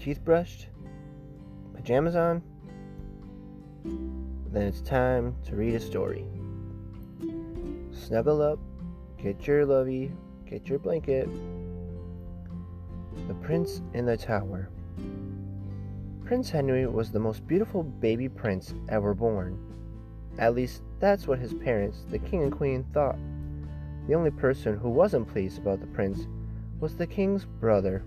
teeth brushed, pajamas on, then it's time to read a story. Snuggle up, get your lovey, get your blanket. The Prince in the Tower. Prince Henry was the most beautiful baby prince ever born. At least, that's what his parents, the king and queen, thought. The only person who wasn't pleased about the prince was the king's brother.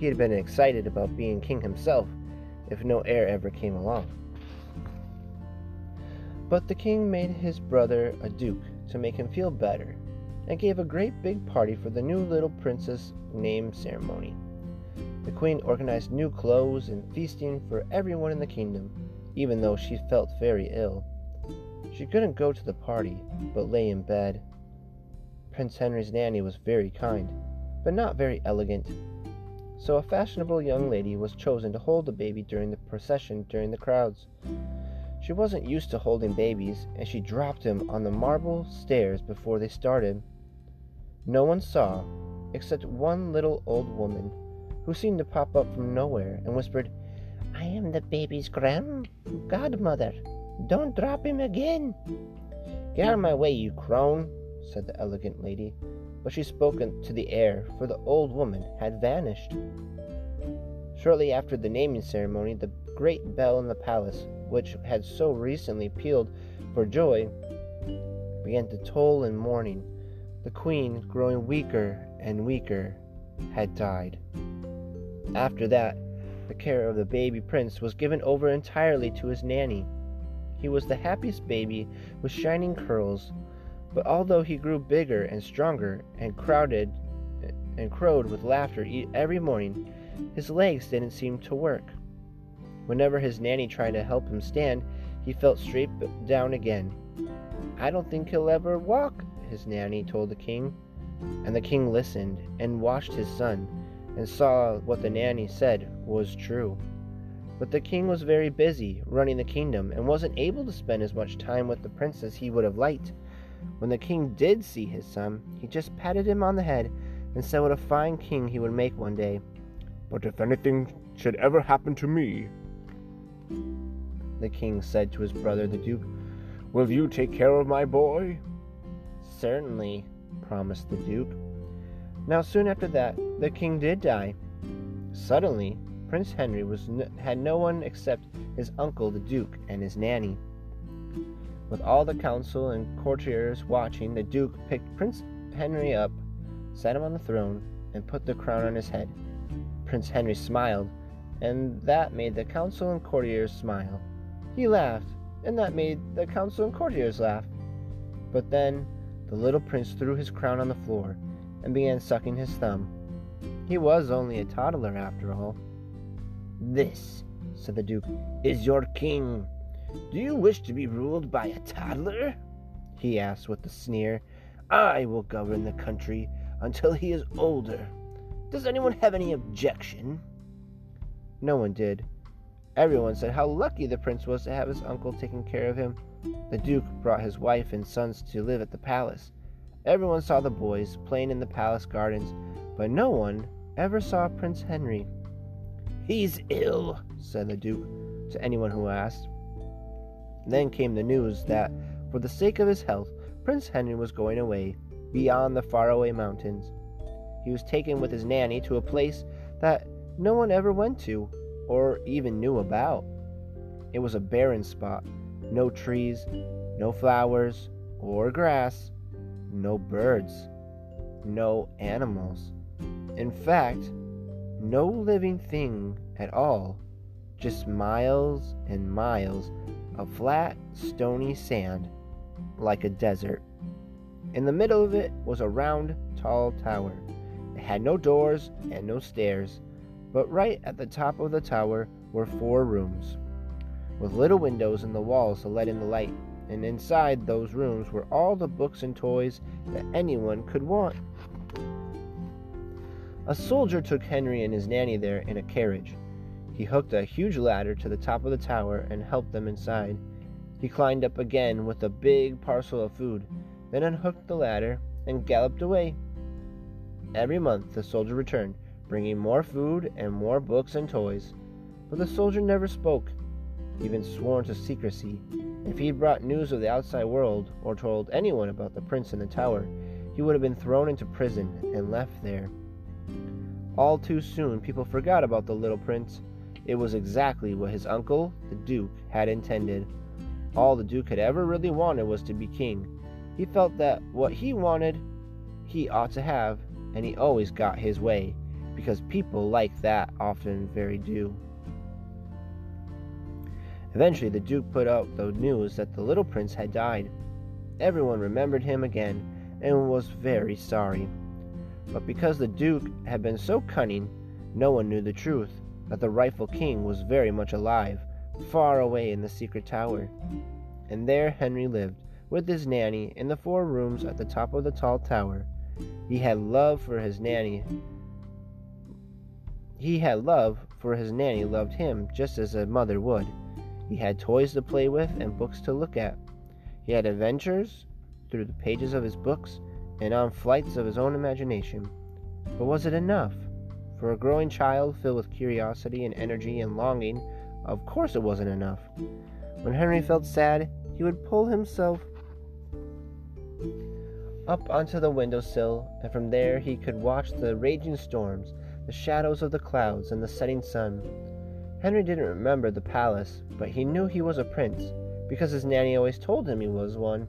He had been excited about being king himself if no heir ever came along. But the king made his brother a duke to make him feel better and gave a great big party for the new little princess name ceremony. The queen organized new clothes and feasting for everyone in the kingdom, even though she felt very ill. She couldn't go to the party, but lay in bed. Prince Henry's nanny was very kind, but not very elegant. So a fashionable young lady was chosen to hold the baby during the procession during the crowds. She wasn't used to holding babies, and she dropped him on the marble stairs before they started. No one saw, except one little old woman who seemed to pop up from nowhere and whispered, I am the baby's grand godmother. Don't drop him again. Get out of my way, you crone, said the elegant lady, but she spoke to the air, for the old woman had vanished. Shortly after the naming ceremony, the great bell in the palace, which had so recently pealed for joy, began to toll in mourning. The queen, growing weaker and weaker, had died. After that, the care of the baby prince was given over entirely to his nanny. He was the happiest baby with shining curls, but although he grew bigger and stronger and crowded and crowed with laughter every morning, his legs didn't seem to work. Whenever his nanny tried to help him stand, he fell straight down again. I don't think he'll ever walk, his nanny told the king. And the king listened and watched his son and saw what the nanny said was true. But the king was very busy running the kingdom and wasn't able to spend as much time with the prince as he would have liked. When the king did see his son, he just patted him on the head and said what a fine king he would make one day. But if anything should ever happen to me, the king said to his brother the duke, will you take care of my boy? Certainly, promised the duke. Now, soon after that, the king did die. Suddenly, Prince Henry was had no one except his uncle, the duke, and his nanny. With all the council and courtiers watching, the duke picked Prince Henry up, sat him on the throne, and put the crown on his head. Prince Henry smiled, and that made the council and courtiers smile. He laughed, and that made the council and courtiers laugh. But then the little prince threw his crown on the floor and began sucking his thumb. He was only a toddler after all. This, said the Duke, is your king. Do you wish to be ruled by a toddler? he asked with a sneer. I will govern the country until he is older. Does anyone have any objection? No one did. Everyone said how lucky the prince was to have his uncle taking care of him. The duke brought his wife and sons to live at the palace. Everyone saw the boys playing in the palace gardens, but no one ever saw Prince Henry. He's ill, said the duke to anyone who asked. Then came the news that, for the sake of his health, Prince Henry was going away, beyond the faraway mountains. He was taken with his nanny to a place that no one ever went to or even knew about. It was a barren spot no trees, no flowers or grass, no birds, no animals. In fact, no living thing at all, just miles and miles of flat, stony sand like a desert. In the middle of it was a round, tall tower. It had no doors and no stairs, but right at the top of the tower were four rooms, with little windows in the walls to let in the light and inside those rooms were all the books and toys that anyone could want. A soldier took Henry and his nanny there in a carriage. He hooked a huge ladder to the top of the tower and helped them inside. He climbed up again with a big parcel of food, then unhooked the ladder and galloped away. Every month the soldier returned, bringing more food and more books and toys. But the soldier never spoke, even sworn to secrecy. If he brought news of the outside world or told anyone about the prince in the tower, he would have been thrown into prison and left there. All too soon, people forgot about the little prince. It was exactly what his uncle, the Duke, had intended. All the Duke had ever really wanted was to be king. He felt that what he wanted, he ought to have, and he always got his way, because people like that often very do. Eventually, the Duke put out the news that the little prince had died. Everyone remembered him again and was very sorry. But because the Duke had been so cunning, no one knew the truth that the rightful king was very much alive, far away in the secret tower. And there Henry lived, with his nanny, in the four rooms at the top of the tall tower. He had love for his nanny. He had love for his nanny loved him just as a mother would. He had toys to play with and books to look at. He had adventures through the pages of his books and on flights of his own imagination. But was it enough? For a growing child filled with curiosity and energy and longing, of course it wasn't enough. When Henry felt sad, he would pull himself up onto the windowsill, and from there he could watch the raging storms, the shadows of the clouds, and the setting sun. Henry didn't remember the palace, but he knew he was a prince, because his nanny always told him he was one,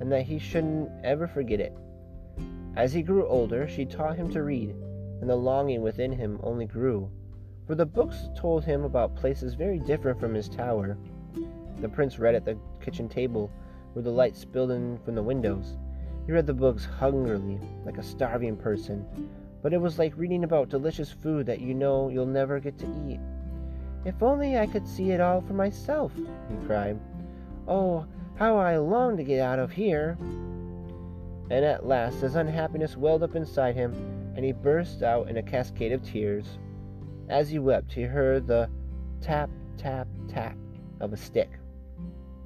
and that he shouldn't ever forget it. As he grew older, she taught him to read, and the longing within him only grew, for the books told him about places very different from his tower. The prince read at the kitchen table, where the light spilled in from the windows. He read the books hungrily, like a starving person, but it was like reading about delicious food that you know you'll never get to eat. If only I could see it all for myself, he cried. Oh, how I long to get out of here! And at last his unhappiness welled up inside him, and he burst out in a cascade of tears. As he wept, he heard the tap, tap, tap of a stick.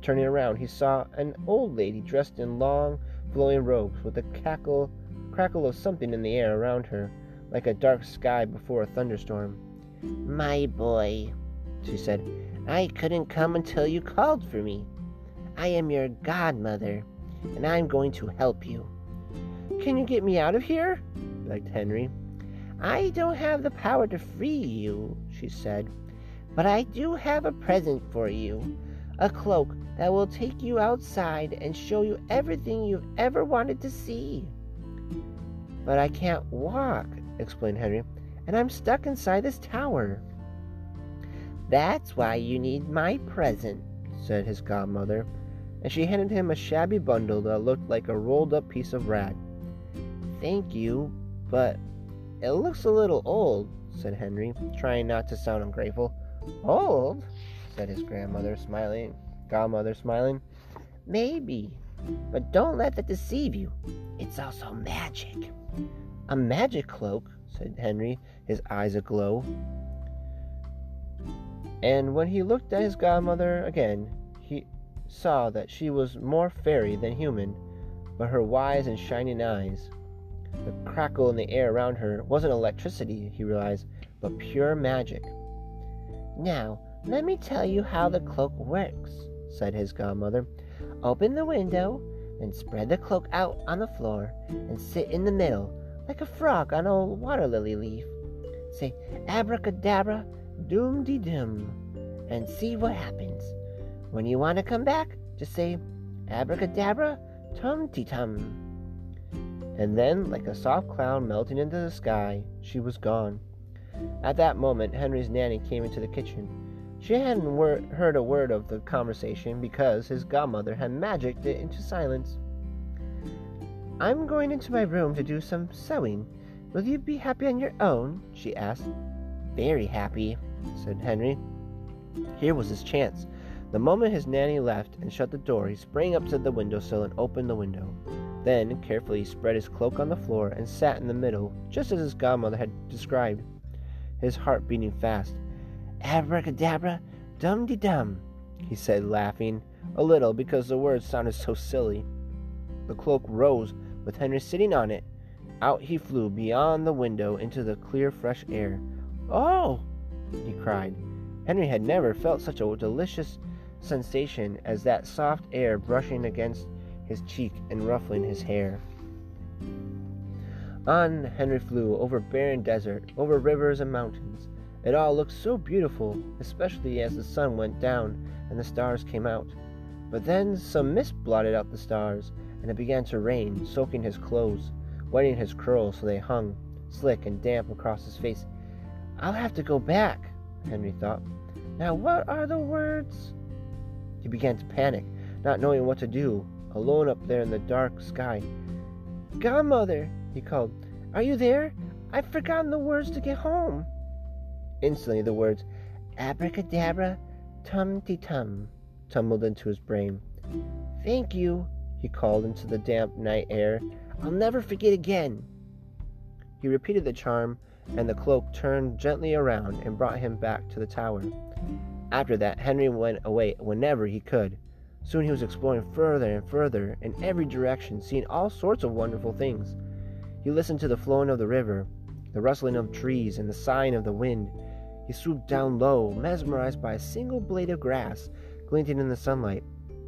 Turning around, he saw an old lady dressed in long, flowing robes, with a cackle, crackle of something in the air around her, like a dark sky before a thunderstorm. My boy, she said, I couldn't come until you called for me. I am your godmother, and I'm going to help you. Can you get me out of here? Begged Henry. I don't have the power to free you, she said, but I do have a present for you a cloak that will take you outside and show you everything you've ever wanted to see. But I can't walk, explained Henry, and I'm stuck inside this tower. That's why you need my present, said his godmother, and she handed him a shabby bundle that looked like a rolled up piece of rag. Thank you, but it looks a little old, said Henry, trying not to sound ungrateful. Old? said his grandmother, smiling. Godmother, smiling. Maybe, but don't let that deceive you. It's also magic. A magic cloak, said Henry, his eyes aglow. And when he looked at his godmother again, he saw that she was more fairy than human, but her wise and shining eyes the crackle in the air around her wasn't electricity, he realized, but pure magic. Now, let me tell you how the cloak works, said his godmother. Open the window, then spread the cloak out on the floor and sit in the middle, like a frog on a water lily leaf. Say abracadabra, doom de doom, and see what happens. When you want to come back, just say abracadabra, tum ti tum. And then, like a soft cloud melting into the sky, she was gone. At that moment, Henry's nanny came into the kitchen. She hadn't wor- heard a word of the conversation because his godmother had magicked it into silence. I'm going into my room to do some sewing. Will you be happy on your own? she asked. Very happy, said Henry. Here was his chance. The moment his nanny left and shut the door, he sprang up to the windowsill and opened the window. Then, carefully, spread his cloak on the floor and sat in the middle, just as his godmother had described, his heart beating fast. Abracadabra, dum de dum, he said, laughing a little because the words sounded so silly. The cloak rose with Henry sitting on it, Out he flew beyond the window into the clear, fresh air. Oh! he cried. Henry had never felt such a delicious sensation as that soft air brushing against his cheek and ruffling his hair. On Henry flew over barren desert, over rivers and mountains. It all looked so beautiful, especially as the sun went down and the stars came out. But then some mist blotted out the stars, and it began to rain, soaking his clothes, wetting his curls so they hung, slick and damp across his face. I'll have to go back, Henry thought. Now, what are the words? He began to panic, not knowing what to do, alone up there in the dark sky. Godmother, he called, are you there? I've forgotten the words to get home. Instantly, the words abracadabra, tum ti tum tumbled into his brain. Thank you, he called into the damp night air. I'll never forget again. He repeated the charm, and the cloak turned gently around and brought him back to the tower. After that, Henry went away whenever he could. Soon he was exploring further and further in every direction, seeing all sorts of wonderful things. He listened to the flowing of the river, the rustling of trees, and the sighing of the wind. He swooped down low, mesmerized by a single blade of grass glinting in the sunlight,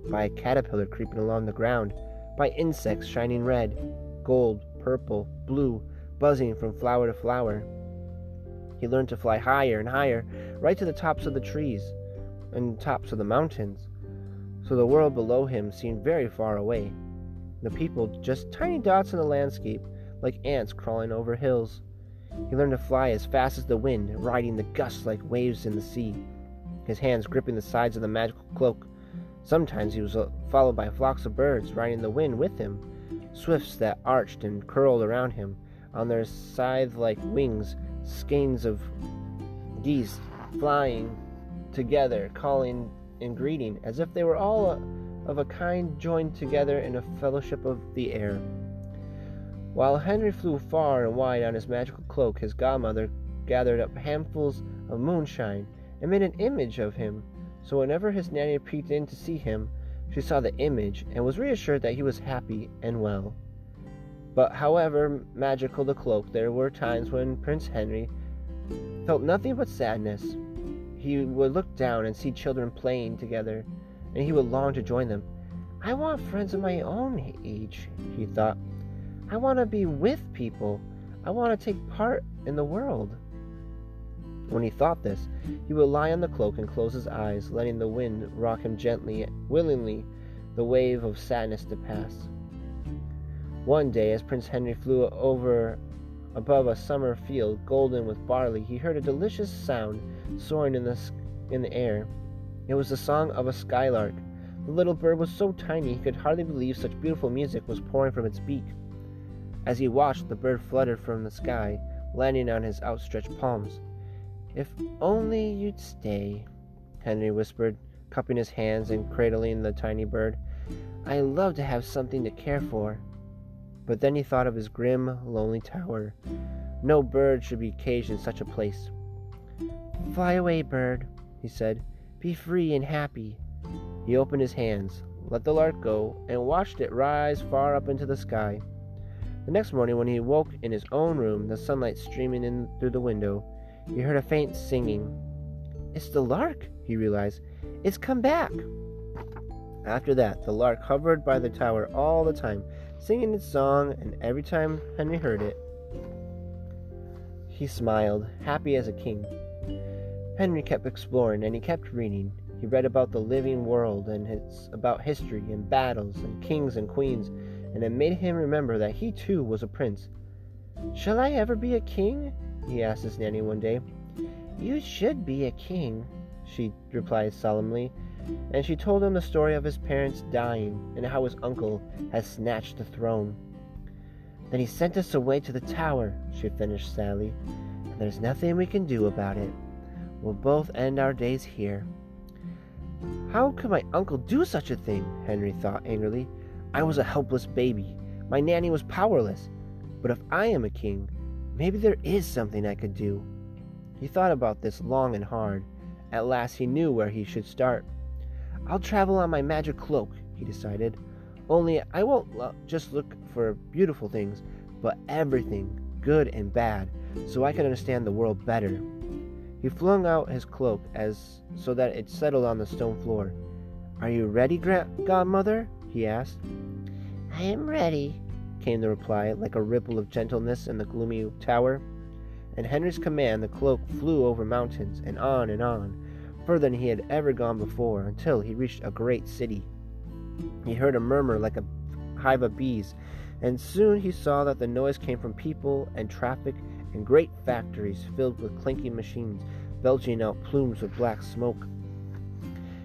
by a caterpillar creeping along the ground, by insects shining red, gold, purple, blue, buzzing from flower to flower. He learned to fly higher and higher, right to the tops of the trees and tops of the mountains, so the world below him seemed very far away. The people just tiny dots in the landscape, like ants crawling over hills. He learned to fly as fast as the wind, riding the gusts like waves in the sea, his hands gripping the sides of the magical cloak. Sometimes he was uh, followed by flocks of birds riding the wind with him, swifts that arched and curled around him on their scythe like wings, skeins of geese flying together, calling and greeting, as if they were all of a kind joined together in a fellowship of the air. While Henry flew far and wide on his magical cloak, his godmother gathered up handfuls of moonshine and made an image of him, so whenever his nanny peeped in to see him, she saw the image and was reassured that he was happy and well. But however magical the cloak, there were times when Prince Henry felt nothing but sadness. He would look down and see children playing together, and he would long to join them. I want friends of my own age, he thought. I want to be with people. I want to take part in the world. When he thought this, he would lie on the cloak and close his eyes, letting the wind rock him gently, willingly, the wave of sadness to pass. One day, as Prince Henry flew over above a summer field golden with barley, he heard a delicious sound soaring in the, in the air. It was the song of a skylark. The little bird was so tiny he could hardly believe such beautiful music was pouring from its beak. As he watched, the bird fluttered from the sky, landing on his outstretched palms. If only you'd stay, Henry whispered, cupping his hands and cradling the tiny bird. I love to have something to care for. But then he thought of his grim, lonely tower. No bird should be caged in such a place. Fly away, bird, he said. Be free and happy. He opened his hands, let the lark go, and watched it rise far up into the sky. The next morning, when he woke in his own room, the sunlight streaming in through the window, he heard a faint singing. It's the lark, he realized. It's come back. After that, the lark hovered by the tower all the time, singing its song, and every time Henry heard it, he smiled, happy as a king. Henry kept exploring and he kept reading. He read about the living world and it's about history and battles and kings and queens, and it made him remember that he too was a prince. Shall I ever be a king? he asked his nanny one day. You should be a king, she replied solemnly, and she told him the story of his parents dying and how his uncle had snatched the throne. Then he sent us away to the tower, she finished sadly, and there's nothing we can do about it. We'll both end our days here. How could my uncle do such a thing? Henry thought angrily. I was a helpless baby. My nanny was powerless. But if I am a king, Maybe there is something I could do. He thought about this long and hard. At last he knew where he should start. I'll travel on my magic cloak, he decided. Only I won't lo- just look for beautiful things, but everything, good and bad, so I can understand the world better. He flung out his cloak as so that it settled on the stone floor. Are you ready, godmother? he asked. I am ready, came the reply, like a ripple of gentleness in the gloomy tower. At Henry's command, the cloak flew over mountains and on and on, further than he had ever gone before, until he reached a great city. He heard a murmur like a hive of bees, and soon he saw that the noise came from people and traffic and great factories filled with clinking machines, belching out plumes of black smoke.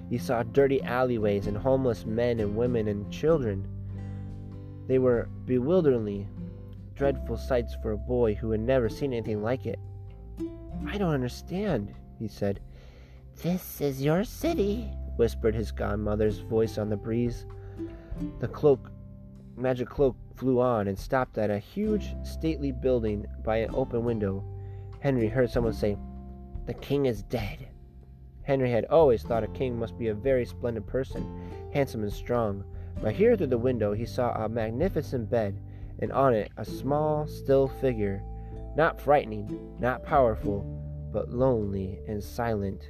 He saw dirty alleyways and homeless men and women and children. They were bewilderingly dreadful sights for a boy who had never seen anything like it. I don't understand, he said. This is your city, whispered his godmother's voice on the breeze. The cloak, magic cloak, flew on and stopped at a huge, stately building by an open window. Henry heard someone say, The king is dead. Henry had always thought a king must be a very splendid person, handsome and strong, but here through the window he saw a magnificent bed, and on it a small, still figure, not frightening, not powerful, but lonely and silent.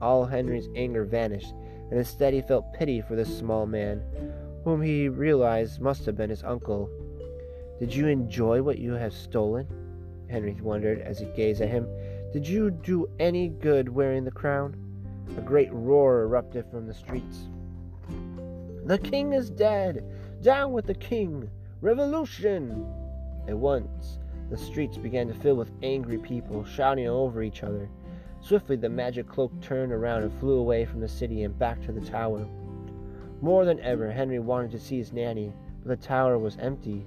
All Henry's anger vanished, and instead he felt pity for this small man, whom he realized must have been his uncle. Did you enjoy what you have stolen? Henry wondered as he gazed at him. Did you do any good wearing the crown? A great roar erupted from the streets. The king is dead! Down with the king! Revolution! At once, the streets began to fill with angry people shouting over each other. Swiftly, the magic cloak turned around and flew away from the city and back to the tower. More than ever, Henry wanted to see his nanny, but the tower was empty.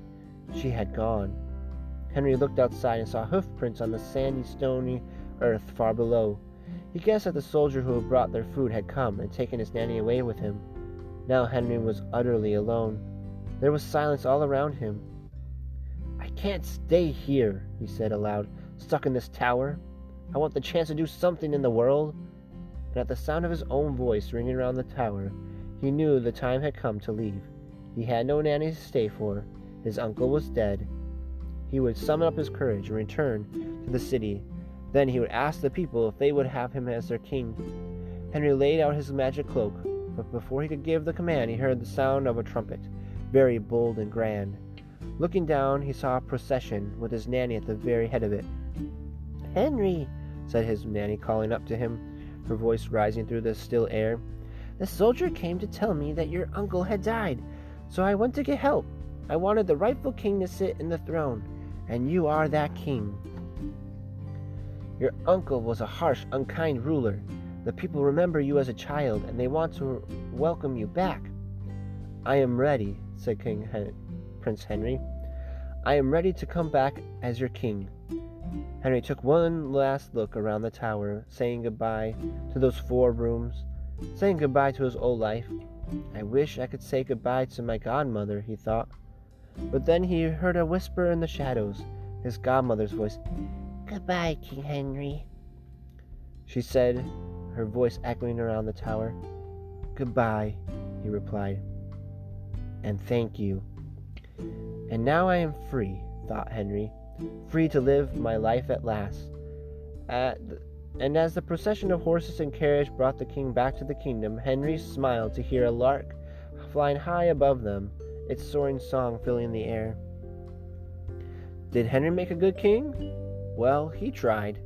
She had gone. Henry looked outside and saw hoof prints on the sandy, stony earth far below. He guessed that the soldier who had brought their food had come and taken his nanny away with him. Now Henry was utterly alone. There was silence all around him. I can't stay here, he said aloud, stuck in this tower. I want the chance to do something in the world. And at the sound of his own voice ringing around the tower, he knew the time had come to leave. He had no nanny to stay for. His uncle was dead. He would summon up his courage and return to the city. Then he would ask the people if they would have him as their king. Henry laid out his magic cloak, but before he could give the command, he heard the sound of a trumpet, very bold and grand. Looking down, he saw a procession with his nanny at the very head of it. Henry, said his nanny, calling up to him, her voice rising through the still air. The soldier came to tell me that your uncle had died, so I went to get help. I wanted the rightful king to sit in the throne, and you are that king. Your uncle was a harsh, unkind ruler. The people remember you as a child, and they want to welcome you back. I am ready, said King Hen- Prince Henry. I am ready to come back as your king. Henry took one last look around the tower, saying goodbye to those four rooms, saying goodbye to his old life. I wish I could say goodbye to my godmother, he thought. But then he heard a whisper in the shadows, his godmother's voice. Goodbye, King Henry, she said, her voice echoing around the tower. Goodbye, he replied. And thank you. And now I am free, thought Henry free to live my life at last. At and as the procession of horses and carriage brought the king back to the kingdom, Henry smiled to hear a lark flying high above them, its soaring song filling the air. Did Henry make a good king? Well, he tried.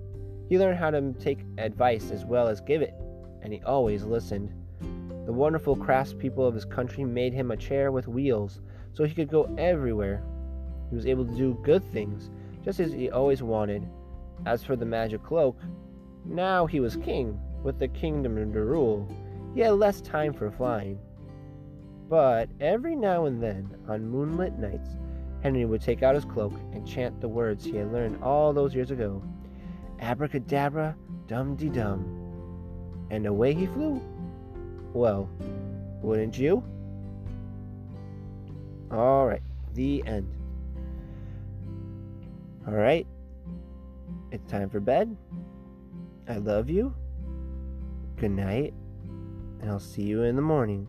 He learned how to take advice as well as give it, and he always listened. The wonderful craftspeople of his country made him a chair with wheels so he could go everywhere. He was able to do good things just as he always wanted. As for the magic cloak, now he was king, with the kingdom to rule. He had less time for flying. But every now and then, on moonlit nights, Henry would take out his cloak and chant the words he had learned all those years ago Abracadabra, dum de dum. And away he flew. Well, wouldn't you? Alright, the end. All right. It's time for bed. I love you. Good night. And I'll see you in the morning.